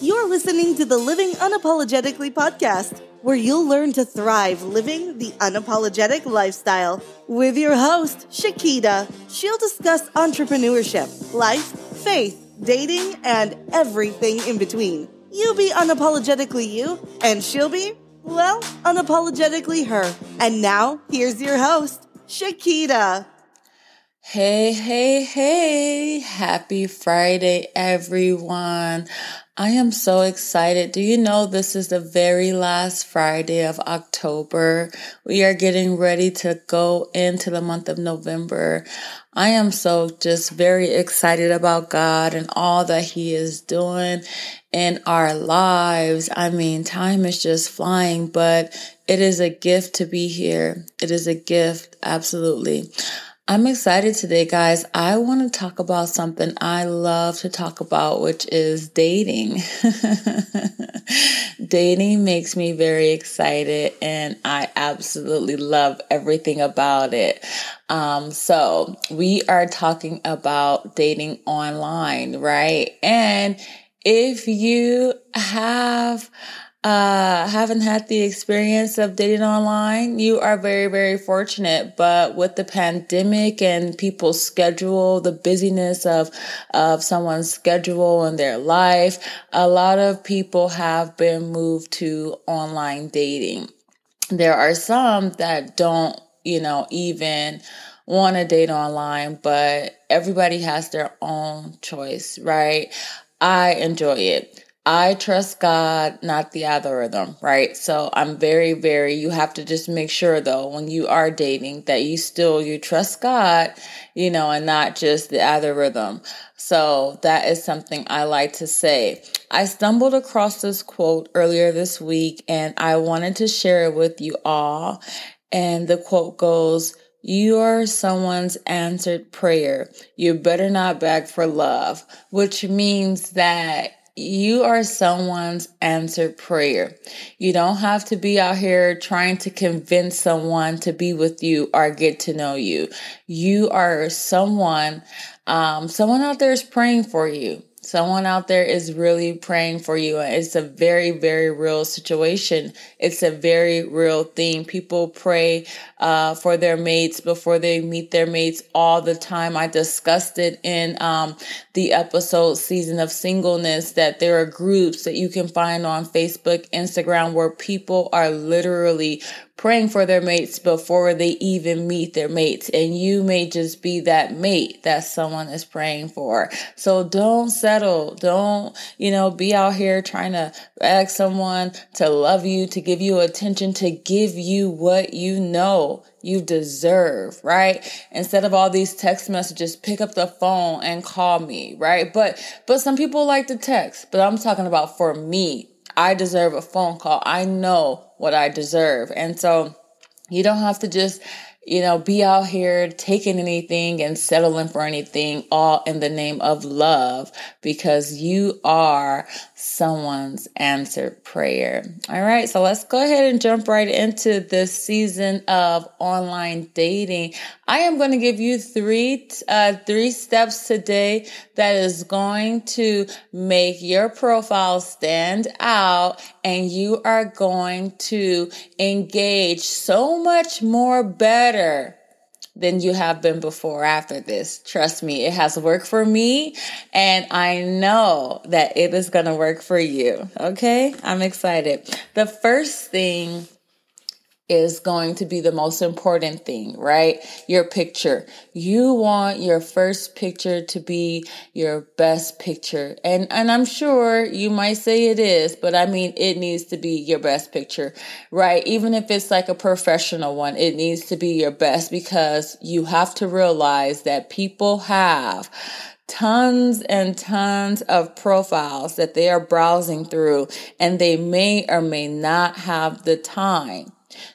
You're listening to the Living Unapologetically podcast, where you'll learn to thrive living the unapologetic lifestyle. With your host, Shekeda, she'll discuss entrepreneurship, life, faith, dating, and everything in between. You be unapologetically you, and she'll be, well, unapologetically her. And now, here's your host, Shekeda. Hey, hey, hey. Happy Friday, everyone. I am so excited. Do you know this is the very last Friday of October? We are getting ready to go into the month of November. I am so just very excited about God and all that He is doing in our lives. I mean, time is just flying, but it is a gift to be here. It is a gift, absolutely. I'm excited today, guys. I want to talk about something I love to talk about, which is dating. dating makes me very excited and I absolutely love everything about it. Um, so we are talking about dating online, right? And if you have uh, haven't had the experience of dating online, you are very, very fortunate. But with the pandemic and people's schedule, the busyness of, of someone's schedule and their life, a lot of people have been moved to online dating. There are some that don't, you know, even want to date online, but everybody has their own choice, right? I enjoy it. I trust God, not the algorithm, right? So I'm very, very, you have to just make sure though, when you are dating that you still, you trust God, you know, and not just the algorithm. So that is something I like to say. I stumbled across this quote earlier this week and I wanted to share it with you all. And the quote goes, you are someone's answered prayer. You better not beg for love, which means that you are someone's answered prayer. You don't have to be out here trying to convince someone to be with you or get to know you. You are someone, um, someone out there is praying for you. Someone out there is really praying for you. It's a very, very real situation. It's a very real thing. People pray uh, for their mates before they meet their mates all the time. I discussed it in um, the episode season of singleness that there are groups that you can find on Facebook, Instagram, where people are literally praying for their mates before they even meet their mates. And you may just be that mate that someone is praying for. So don't settle. Don't, you know, be out here trying to ask someone to love you, to give you attention, to give you what you know you deserve, right? Instead of all these text messages, pick up the phone and call me, right? But, but some people like to text, but I'm talking about for me. I deserve a phone call. I know what I deserve. And so you don't have to just you know, be out here taking anything and settling for anything all in the name of love because you are someone's answered prayer. All right. So let's go ahead and jump right into this season of online dating. I am going to give you three, uh, three steps today that is going to make your profile stand out and you are going to engage so much more better than you have been before after this. Trust me, it has worked for me and I know that it is going to work for you. Okay. I'm excited. The first thing is going to be the most important thing, right? Your picture. You want your first picture to be your best picture. And, and I'm sure you might say it is, but I mean, it needs to be your best picture, right? Even if it's like a professional one, it needs to be your best because you have to realize that people have tons and tons of profiles that they are browsing through and they may or may not have the time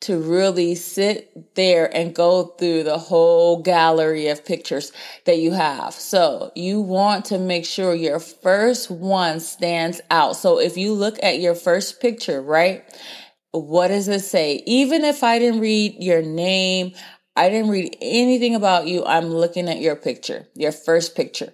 to really sit there and go through the whole gallery of pictures that you have. So you want to make sure your first one stands out. So if you look at your first picture, right? What does it say? Even if I didn't read your name, I didn't read anything about you, I'm looking at your picture, your first picture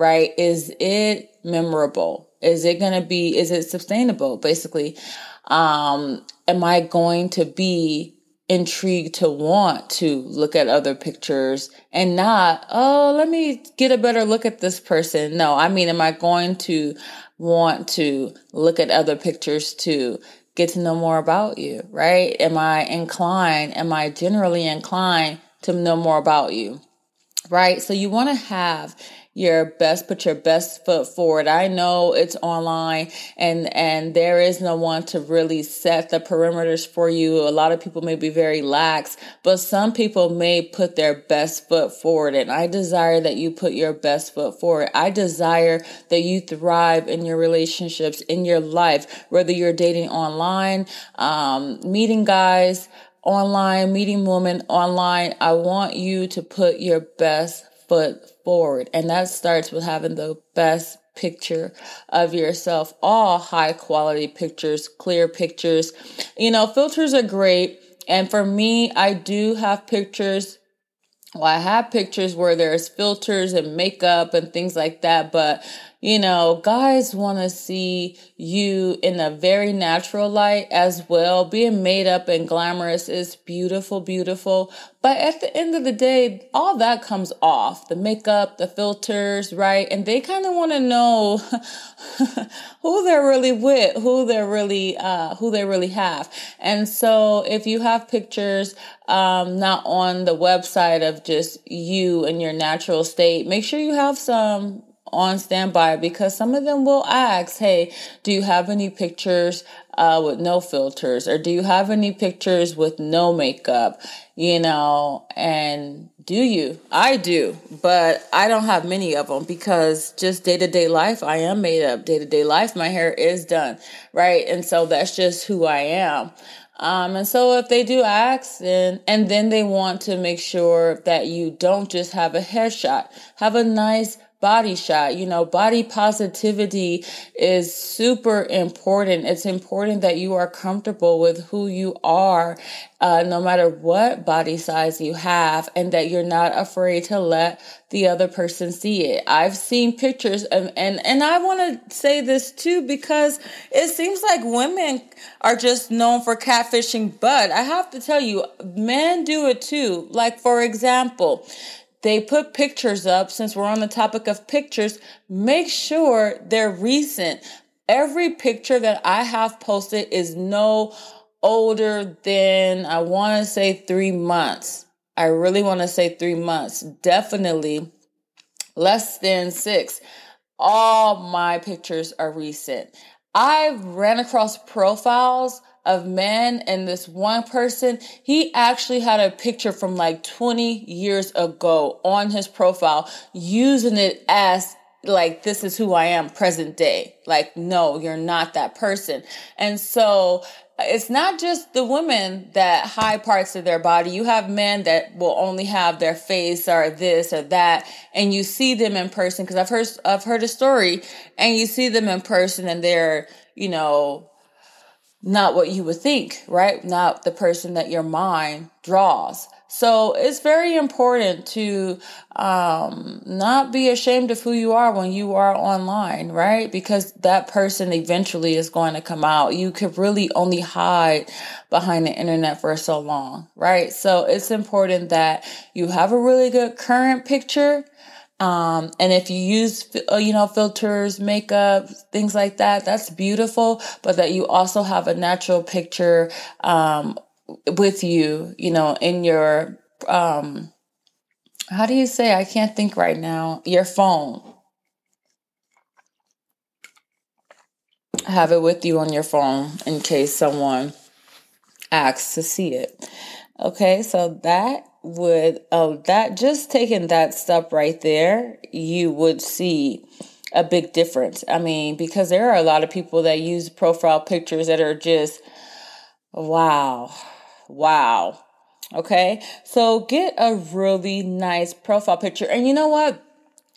right? Is it memorable? Is it going to be, is it sustainable? Basically, um, am I going to be intrigued to want to look at other pictures and not, oh, let me get a better look at this person. No, I mean, am I going to want to look at other pictures to get to know more about you, right? Am I inclined? Am I generally inclined to know more about you? Right? So you want to have your best put your best foot forward. I know it's online and and there is no one to really set the perimeters for you. A lot of people may be very lax but some people may put their best foot forward and i desire that you put your best foot forward. I desire that you thrive in your relationships in your life whether you're dating online um, meeting guys online meeting women online. I want you to put your best foot forward. And that starts with having the best picture of yourself, all high quality pictures, clear pictures. You know, filters are great. And for me, I do have pictures. Well, I have pictures where there's filters and makeup and things like that, but you know, guys want to see you in a very natural light as well. Being made up and glamorous is beautiful, beautiful. But at the end of the day, all that comes off the makeup, the filters, right? And they kind of want to know who they're really with, who they're really, uh, who they really have. And so if you have pictures, um, not on the website of just you and your natural state, make sure you have some on standby because some of them will ask, Hey, do you have any pictures uh, with no filters? Or do you have any pictures with no makeup? You know, and do you? I do, but I don't have many of them because just day to day life, I am made up. Day to day life, my hair is done, right? And so that's just who I am. Um, and so if they do ask and, and then they want to make sure that you don't just have a headshot, have a nice body shot. You know, body positivity is super important. It's important that you are comfortable with who you are, uh, no matter what body size you have, and that you're not afraid to let the other person see it. I've seen pictures and, and, and I want to say this too, because it seems like women are just known for catfishing, but I have to tell you, men do it too. Like, for example, they put pictures up since we're on the topic of pictures make sure they're recent. Every picture that i have posted is no older than i want to say three months. I really want to say three months. Definitely less than six. All my pictures are recent. I've ran across profiles of men and this one person, he actually had a picture from like 20 years ago on his profile using it as like this is who I am present day. Like no, you're not that person. And so it's not just the women that hide parts of their body. You have men that will only have their face or this or that, and you see them in person. Because I've heard I've heard a story, and you see them in person, and they're you know not what you would think, right? Not the person that your mind draws. So it's very important to um, not be ashamed of who you are when you are online, right? Because that person eventually is going to come out. You could really only hide behind the internet for so long, right? So it's important that you have a really good current picture um, and if you use, uh, you know, filters, makeup, things like that, that's beautiful. But that you also have a natural picture, um, with you, you know, in your, um, how do you say? I can't think right now. Your phone. Have it with you on your phone in case someone asks to see it. Okay, so that would oh that just taking that step right there, you would see a big difference. I mean, because there are a lot of people that use profile pictures that are just wow. Wow. Okay? So get a really nice profile picture. And you know what?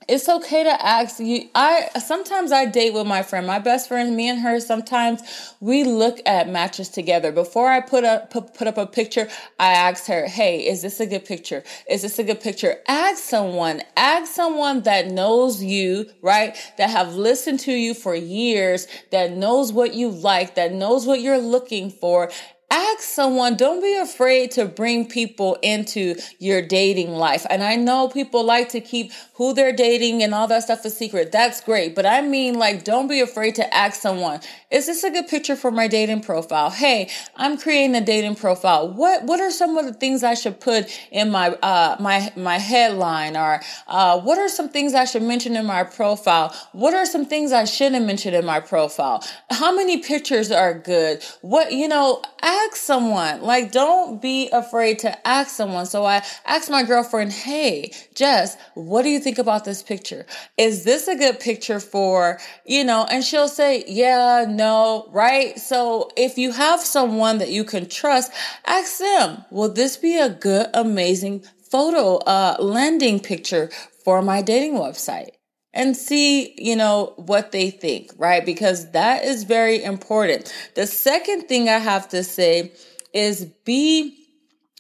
It's okay to ask. You i sometimes i date with my friend. My best friend me and her sometimes we look at matches together. Before i put up put, up a picture i ask her hey is this a good picture? Is this a good picture? Ask someone. Ask someone that knows you right? That have listened to you for years that knows what you like that knows what you're looking for ask someone, don't be afraid to bring people into your dating life. And I know people like to keep who they're dating and all that stuff a secret. That's great. But I mean, like, don't be afraid to ask someone, is this a good picture for my dating profile? Hey, I'm creating a dating profile. What, what are some of the things I should put in my, uh, my, my headline or, uh, what are some things I should mention in my profile? What are some things I shouldn't mention in my profile? How many pictures are good? What, you know, ask someone. Like, don't be afraid to ask someone. So I asked my girlfriend, Hey, Jess, what do you think about this picture? Is this a good picture for, you know, and she'll say, yeah, no, right? So if you have someone that you can trust, ask them, will this be a good, amazing photo, uh, landing picture for my dating website? And see, you know, what they think, right? Because that is very important. The second thing I have to say is be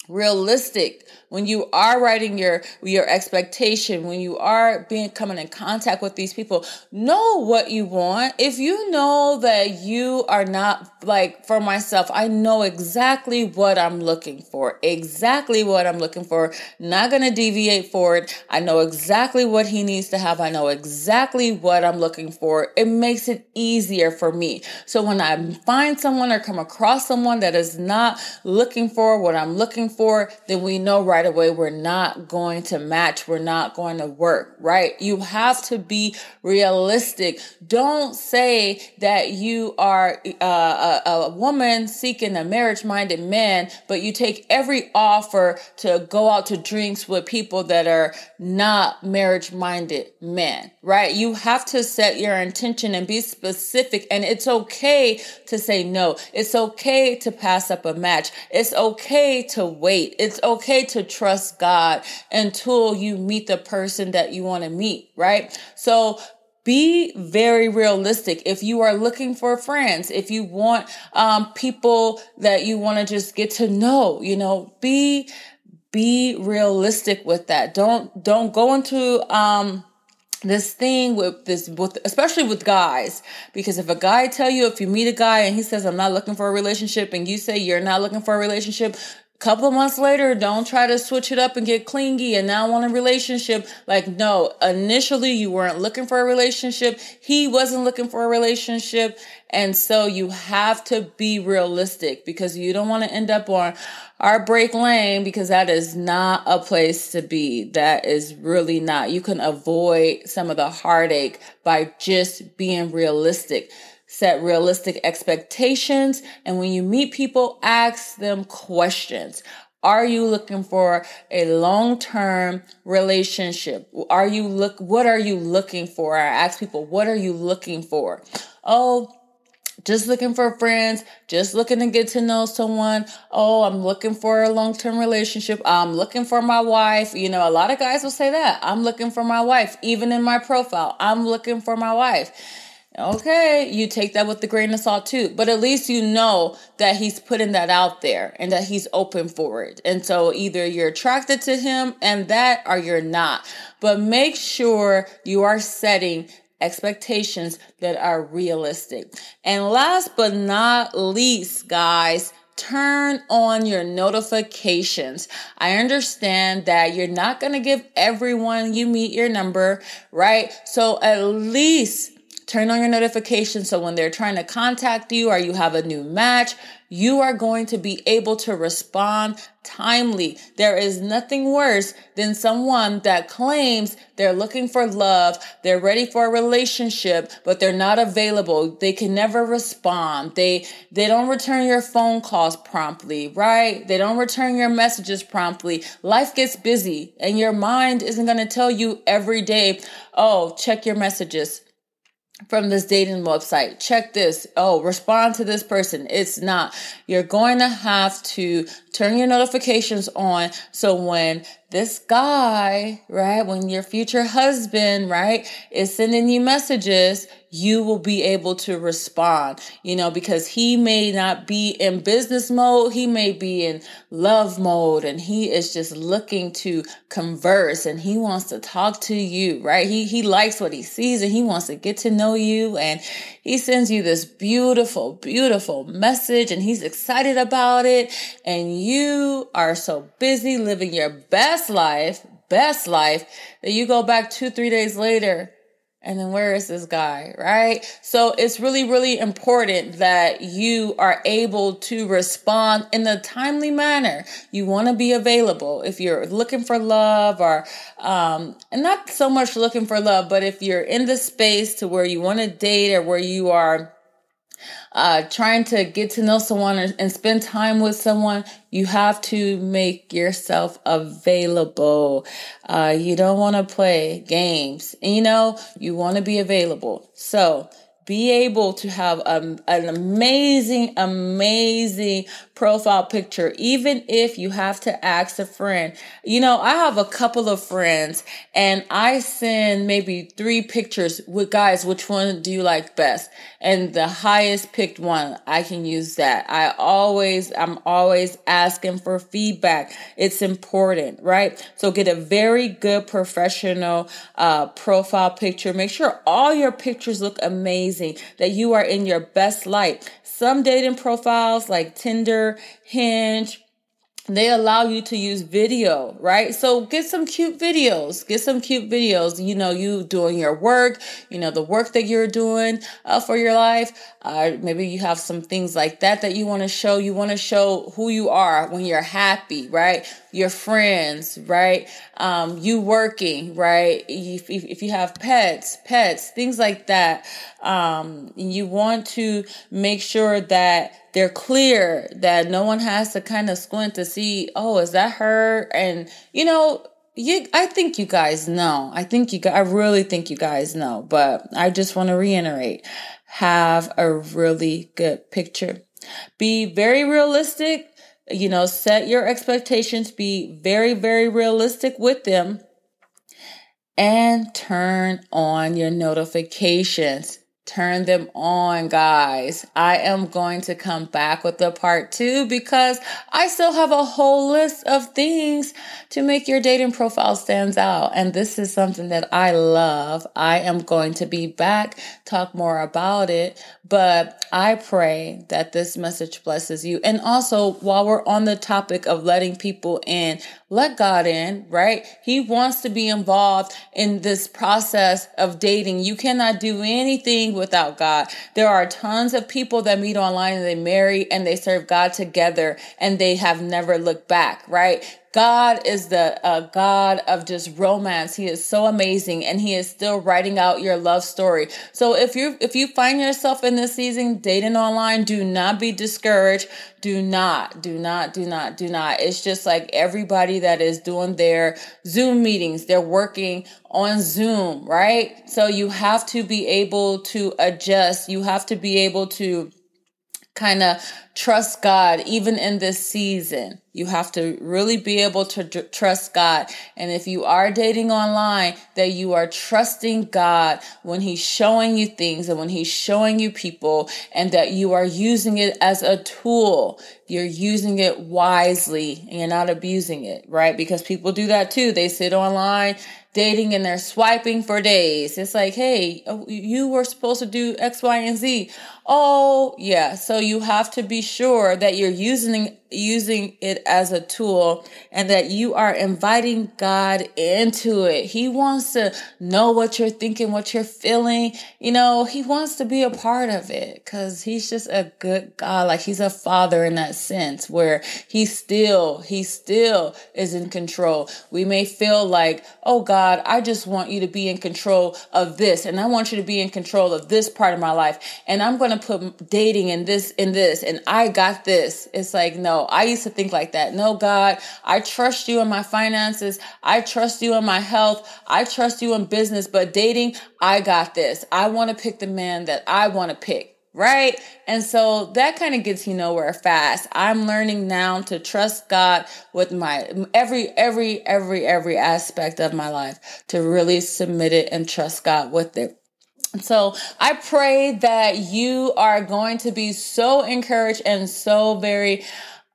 realistic when you are writing your your expectation when you are being coming in contact with these people know what you want. If you know that you are not like for myself i know exactly what i'm looking for exactly what i'm looking for. Not going to deviate for it. I know exactly what he needs to have. I know exactly what i'm looking for. It makes it easier for me. So when i find someone or come across someone that is not looking for what i'm looking for, then we know right away we're not going to match. We're not going to work, right? You have to be realistic. Don't say that you are uh, a, a woman seeking a marriage minded man, but you take every offer to go out to drinks with people that are not marriage minded men, right? You have to set your intention and be specific. And it's okay to say no. It's okay to pass up a match. It's okay to wait. It's okay to trust God until you meet the person that you want to meet, right? So be very realistic. If you are looking for friends, if you want um, people that you want to just get to know, you know, be be realistic with that. Don't don't go into um this thing with this with especially with guys because if a guy tell you if you meet a guy and he says i'm not looking for a relationship and you say you're not looking for a relationship couple of months later, don't try to switch it up and get clingy and now want a relationship. Like, no, initially you weren't looking for a relationship. He wasn't looking for a relationship. And so you have to be realistic because you don't want to end up on our break lane because that is not a place to be. That is really not. You can avoid some of the heartache by just being realistic set realistic expectations. And when you meet people, ask them questions. Are you looking for a long-term relationship? Are you look, what are you looking for? I ask people, what are you looking for? Oh, just looking for friends, just looking to get to know someone. Oh, I'm looking for a long term relationship. I'm looking for my wife. You know, a lot of guys will say that. I'm looking for my wife. Even in my profile, I'm looking for my wife. Okay, you take that with the grain of salt too, but at least you know that he's putting that out there and that he's open for it. And so either you're attracted to him and that or you're not. But make sure you are setting expectations that are realistic. And last but not least, guys, turn on your notifications. I understand that you're not going to give everyone you meet your number, right? So at least Turn on your notifications so when they're trying to contact you or you have a new match, you are going to be able to respond timely. There is nothing worse than someone that claims they're looking for love, they're ready for a relationship, but they're not available. They can never respond. They they don't return your phone calls promptly, right? They don't return your messages promptly. Life gets busy and your mind isn't going to tell you every day, "Oh, check your messages." From this dating website. Check this. Oh, respond to this person. It's not. You're going to have to turn your notifications on so when this guy, right, when your future husband, right, is sending you messages, you will be able to respond, you know, because he may not be in business mode, he may be in love mode, and he is just looking to converse and he wants to talk to you, right? He he likes what he sees and he wants to get to know you and he sends you this beautiful, beautiful message and he's excited about it, and you are so busy living your best life, best life, that you go back two, three days later and then where is this guy, right? So it's really, really important that you are able to respond in a timely manner. You want to be available if you're looking for love or, um, and not so much looking for love, but if you're in the space to where you want to date or where you are uh, trying to get to know someone and, and spend time with someone, you have to make yourself available. Uh, you don't want to play games. You know, you want to be available. So, be able to have a, an amazing, amazing profile picture, even if you have to ask a friend. You know, I have a couple of friends and I send maybe three pictures with guys, which one do you like best? And the highest picked one, I can use that. I always, I'm always asking for feedback. It's important, right? So get a very good professional uh, profile picture. Make sure all your pictures look amazing, that you are in your best light. Some dating profiles like Tinder, Hinge, they allow you to use video, right? So get some cute videos. Get some cute videos. You know, you doing your work, you know, the work that you're doing uh, for your life. Uh, maybe you have some things like that that you want to show. You want to show who you are when you're happy, right? Your friends, right? Um, you working, right? If, if, if you have pets, pets, things like that. Um, you want to make sure that they're clear that no one has to kind of squint to see, oh, is that her? And, you know, you, I think you guys know. I think you, I really think you guys know, but I just want to reiterate, have a really good picture. Be very realistic. You know, set your expectations, be very, very realistic with them and turn on your notifications. Turn them on, guys. I am going to come back with a part two because I still have a whole list of things to make your dating profile stands out. And this is something that I love. I am going to be back, talk more about it. But I pray that this message blesses you. And also, while we're on the topic of letting people in, let God in, right? He wants to be involved in this process of dating. You cannot do anything without God. There are tons of people that meet online and they marry and they serve God together and they have never looked back, right? God is the uh, God of just romance. He is so amazing, and He is still writing out your love story. So if you if you find yourself in this season dating online, do not be discouraged. Do not, do not, do not, do not. It's just like everybody that is doing their Zoom meetings, they're working on Zoom, right? So you have to be able to adjust. You have to be able to kind of trust God even in this season. You have to really be able to d- trust God. And if you are dating online, that you are trusting God when He's showing you things and when He's showing you people, and that you are using it as a tool. You're using it wisely and you're not abusing it, right? Because people do that too. They sit online dating and they're swiping for days. It's like, hey, oh, you were supposed to do X, Y, and Z. Oh, yeah. So you have to be sure that you're using using it as a tool and that you are inviting God into it. He wants to know what you're thinking, what you're feeling. You know, he wants to be a part of it cuz he's just a good God. Like he's a father in that sense where he still he still is in control. We may feel like, "Oh God, I just want you to be in control of this and I want you to be in control of this part of my life and I'm going to put dating in this in this and I got this." It's like, "No, I used to think like that. No, God, I trust you in my finances. I trust you in my health. I trust you in business, but dating, I got this. I want to pick the man that I want to pick. right? And so that kind of gets you nowhere fast. I'm learning now to trust God with my every every every every aspect of my life to really submit it and trust God with it. So I pray that you are going to be so encouraged and so very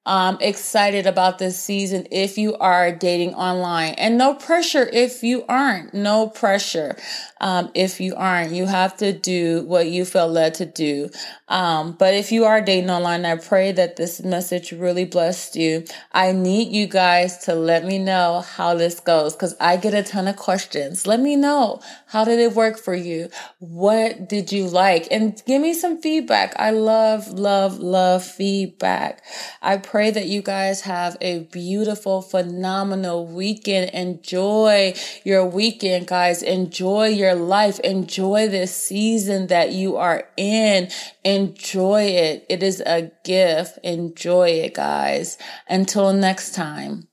um, excited about this season if you are dating online. And no pressure if you aren't. No pressure um, if you aren't. You have to do what you feel led to do. Um, but if you are dating online, I pray that this message really blessed you. I need you guys to let me know how this goes because I get a ton of questions. Let me know how did it work for you? What did you like? And give me some feedback. I love, love, love feedback. I pray that you guys have a beautiful, phenomenal weekend. Enjoy your weekend, guys. Enjoy your life. Enjoy this season that you are in. Enjoy it. It is a gift. Enjoy it, guys. Until next time.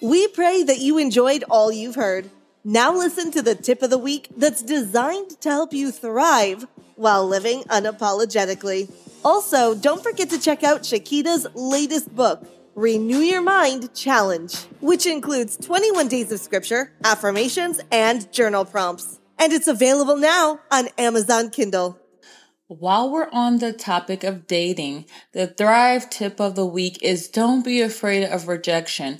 We pray that you enjoyed all you've heard. Now listen to the tip of the week that's designed to help you thrive while living unapologetically. Also, don't forget to check out Shekeda's latest book, Renew Your Mind Challenge, which includes 21 days of scripture, affirmations, and journal prompts and it's available now on Amazon Kindle. While we're on the topic of dating, the Thrive tip of the week is don't be afraid of rejection.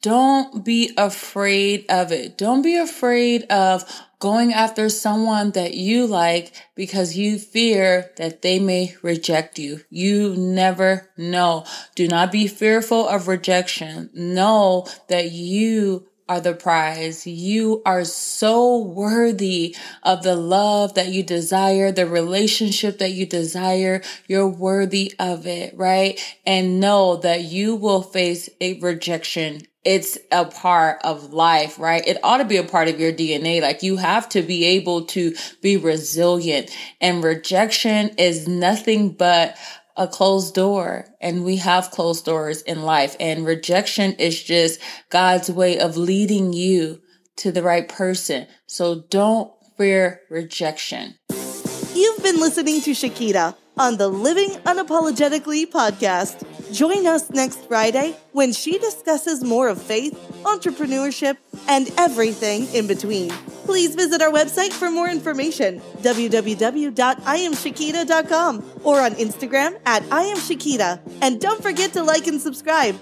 Don't be afraid of it. Don't be afraid of going after someone that you like because you fear that they may reject you. You never know. Do not be fearful of rejection. Know that you are the prize. You are so worthy of the love that you desire, the relationship that you desire. You're worthy of it, right? And know that you will face a rejection. It's a part of life, right? It ought to be a part of your DNA. Like you have to be able to be resilient and rejection is nothing but a closed door and we have closed doors in life and rejection is just God's way of leading you to the right person. So don't fear rejection. You've been listening to Shekeda on the Living Unapologetically podcast. Join us next Friday when she discusses more of faith, entrepreneurship, and everything in between. Please visit our website for more information www.iamshekeda.com or on Instagram at iamshekeda. And don't forget to like and subscribe.